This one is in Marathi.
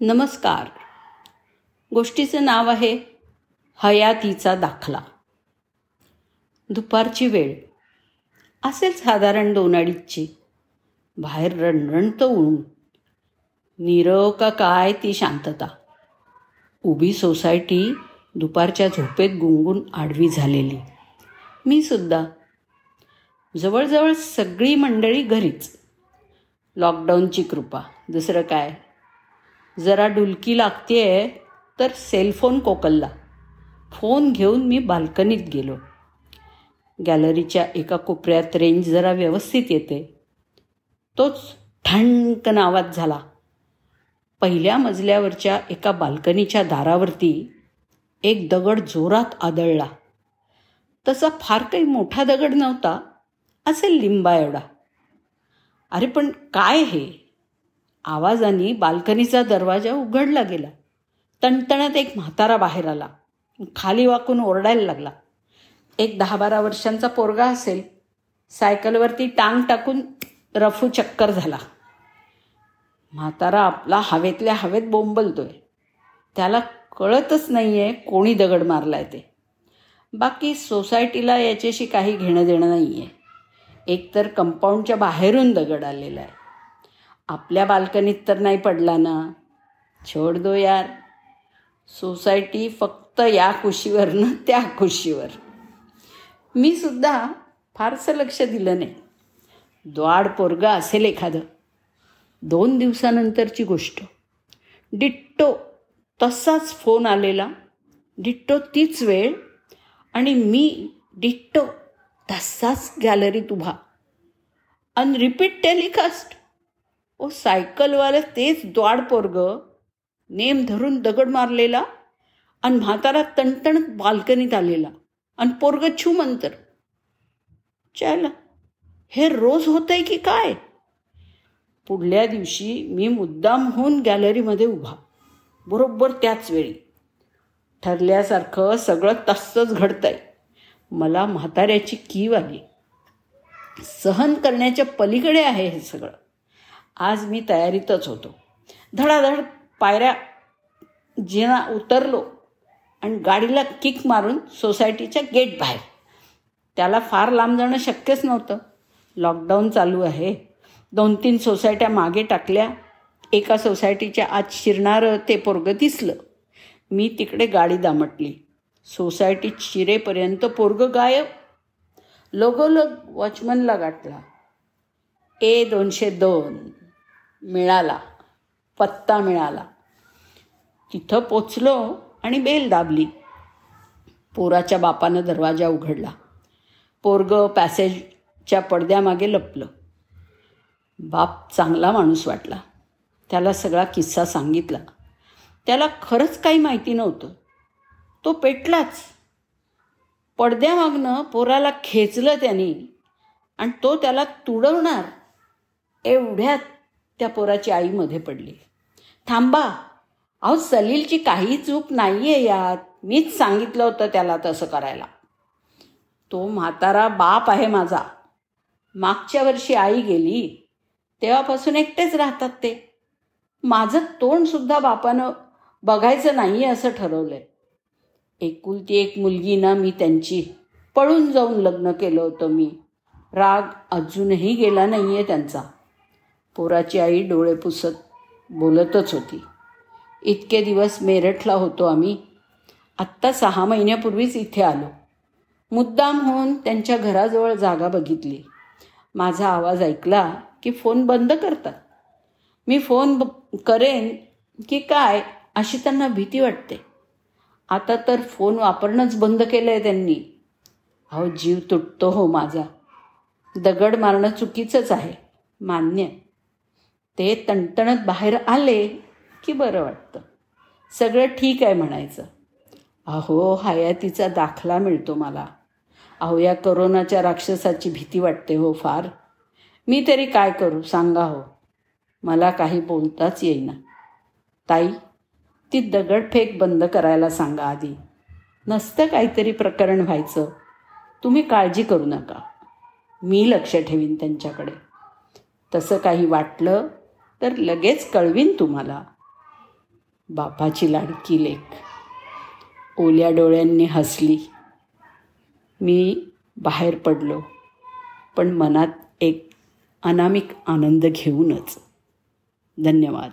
नमस्कार. गोष्टीचं नाव आहे हयातीचा दाखला. दुपारची वेळ. असेल साधारण दोन अडीचची. बाहेर रणरणतं ऊन. नीरव का काय ती शांतता. उभी सोसायटी दुपारच्या झोपेत गुंगून आडवी झालेली. मी सुद्धा. जवळजवळ सगळी मंडळी घरीच. लॉकडाऊनची कृपा. दुसरं काय? जरा डुलकी लागतेय तर सेलफोन कोकलला. फोन घेऊन मी बाल्कनीत गेलो. गॅलरीच्या एका कोपऱ्यात रेंज जरा व्यवस्थित येते. तोच ठणकन आवाज झाला. पहिल्या मजल्यावरच्या एका बाल्कनीच्या दारावरती एक दगड जोरात आदळला. तसा फार काही मोठा दगड नव्हता असेल लिंबा एवढा. अरे पण काय हे? आवाजाने बाल्कनीचा दरवाजा उघडला गेला. तणतणत एक म्हातारा बाहेर आला. खाली वाकून ओरडायला लागला. एक दहा बारा वर्षांचा पोरगा असेल. सायकलवरती टांग टाकून रफू चक्कर झाला. म्हातारा आपला हवेतल्या हवेत बोंबलतोय. त्याला कळतच नाही आहे कोणी दगड मारलाय ते. बाकी सोसायटीला याच्याशी काही घेणं देणं नाही आहे एकतर कंपाऊंडच्या बाहेरून दगड आलेला आहे. आपल्या बाल्कनीत तर नाही पडला ना. छोड दो यार. सोसायटी फक्त या कुशीवर त्या कुशीवर. मी सुद्धा फारसं लक्ष दिलं नाही. द्वाड पोरगा असेल एखादं. दोन दिवसानंतरची गोष्ट. डिट्टो तसाच फोन आलेला. डिट्टो तीच वेळ. आणि मी डिट्टो तसाच गॅलरीत उभा. अन रिपीट टेलिकास्ट. ओ सायकलवालं तेच द्वाड पोरग. नेम धरून दगड मारलेला आणि म्हातारा तणतणत बाल्कनीत आलेला आणि पोरग छूमंतर. चल हे रोज होतंय की काय? पुढल्या दिवशी मी मुद्दाम होऊन गॅलरीमध्ये उभा. बरोबर त्याच वेळी. ठरल्यासारखं सगळं तसंच घडतंय. मला म्हाताऱ्याची कीव आली. सहन करण्याच्या पलीकडे आहे हे सगळं. आज मी तयारीतच होतो. धडाधड पायऱ्या जिना उतरलो आणि गाडीला किक मारून सोसायटीच्या गेट बाहेर. त्याला फार लांब जाणं शक्यच नव्हतं. लॉकडाऊन चालू आहे. दोन तीन सोसायट्या मागे टाकल्या. एका सोसायटीच्या आत शिरणारं ते पोरगं दिसलं. मी तिकडे गाडी दामटली. सोसायटीत शिरेपर्यंत पोरगं गायब. लगोलग वॉचमनला गाठला. ए दोनशे दोन. मिळाला पत्ता मिळाला. तिथं पोचलो आणि बेल दाबली. पोराच्या बापानं दरवाजा उघडला. पोरग पॅसेजच्या पडद्यामागे लपलं. बाप चांगला माणूस वाटला. त्याला सगळा किस्सा सांगितला. त्याला खरंच काही माहिती नव्हतं. तो पेटलाच. पडद्यामागनं पोराला खेचलं त्यांनी आणि तो त्याला तुडवणार. एवढ्यात त्या पोराची आई मध्ये पडली. थांबा अहो सलीलची काही चूक नाही आहे यात. मीच सांगितलं होतं त्याला तसं करायला. तो म्हातारा बाप आहे माझा. मागच्या वर्षी आई गेली तेव्हापासून एकटेच राहतात ते. माझं तोंडसुद्धा बापानं बघायचं नाही असं ठरवलंय. एकुलती एक मुलगी ना मी त्यांची पळून जाऊन लग्न केलं होतं मी. राग अजूनही गेला नाही आहे त्यांचा. पोराची आई डोळे पुसत बोलतच होती. इतके दिवस मेरठला होतो आम्ही. आत्ता सहा महिन्यापूर्वीच इथे आलो. मुद्दाम होऊन त्यांच्या घराजवळ जागा बघितली. माझा आवाज ऐकला की फोन बंद करतात. मी फोन करेन की काय अशी त्यांना भीती वाटते. आता तर फोन वापरणंच बंद केलं आहे त्यांनी. अहो जीव तुटतो हो माझा. दगड मारणं चुकीचंच आहे. मान्य. ते तणतणत बाहेर आले की बरं वाटतं. सगळं ठीक आहे म्हणायचं. अहो हयातीचा दाखला मिळतो मला. अहो या करोनाच्या राक्षसाची भीती वाटते हो फार. मी तरी काय करू सांगा हो. मला काही बोलताच येईना. ताई ती दगडफेक बंद करायला सांगा आधी. नसतं काहीतरी प्रकरण व्हायचं. तुम्ही काळजी करू नका. मी लक्ष ठेवीन त्यांच्याकडे. तसं काही वाटलं तर लगेच कळवीन तुम्हाला. बापाची लाडकी लेख. ओल्या डोळ्यांनी हसली. मी बाहेर पडलो पण मनात एक अनामिक आनंद घेऊनच. धन्यवाद.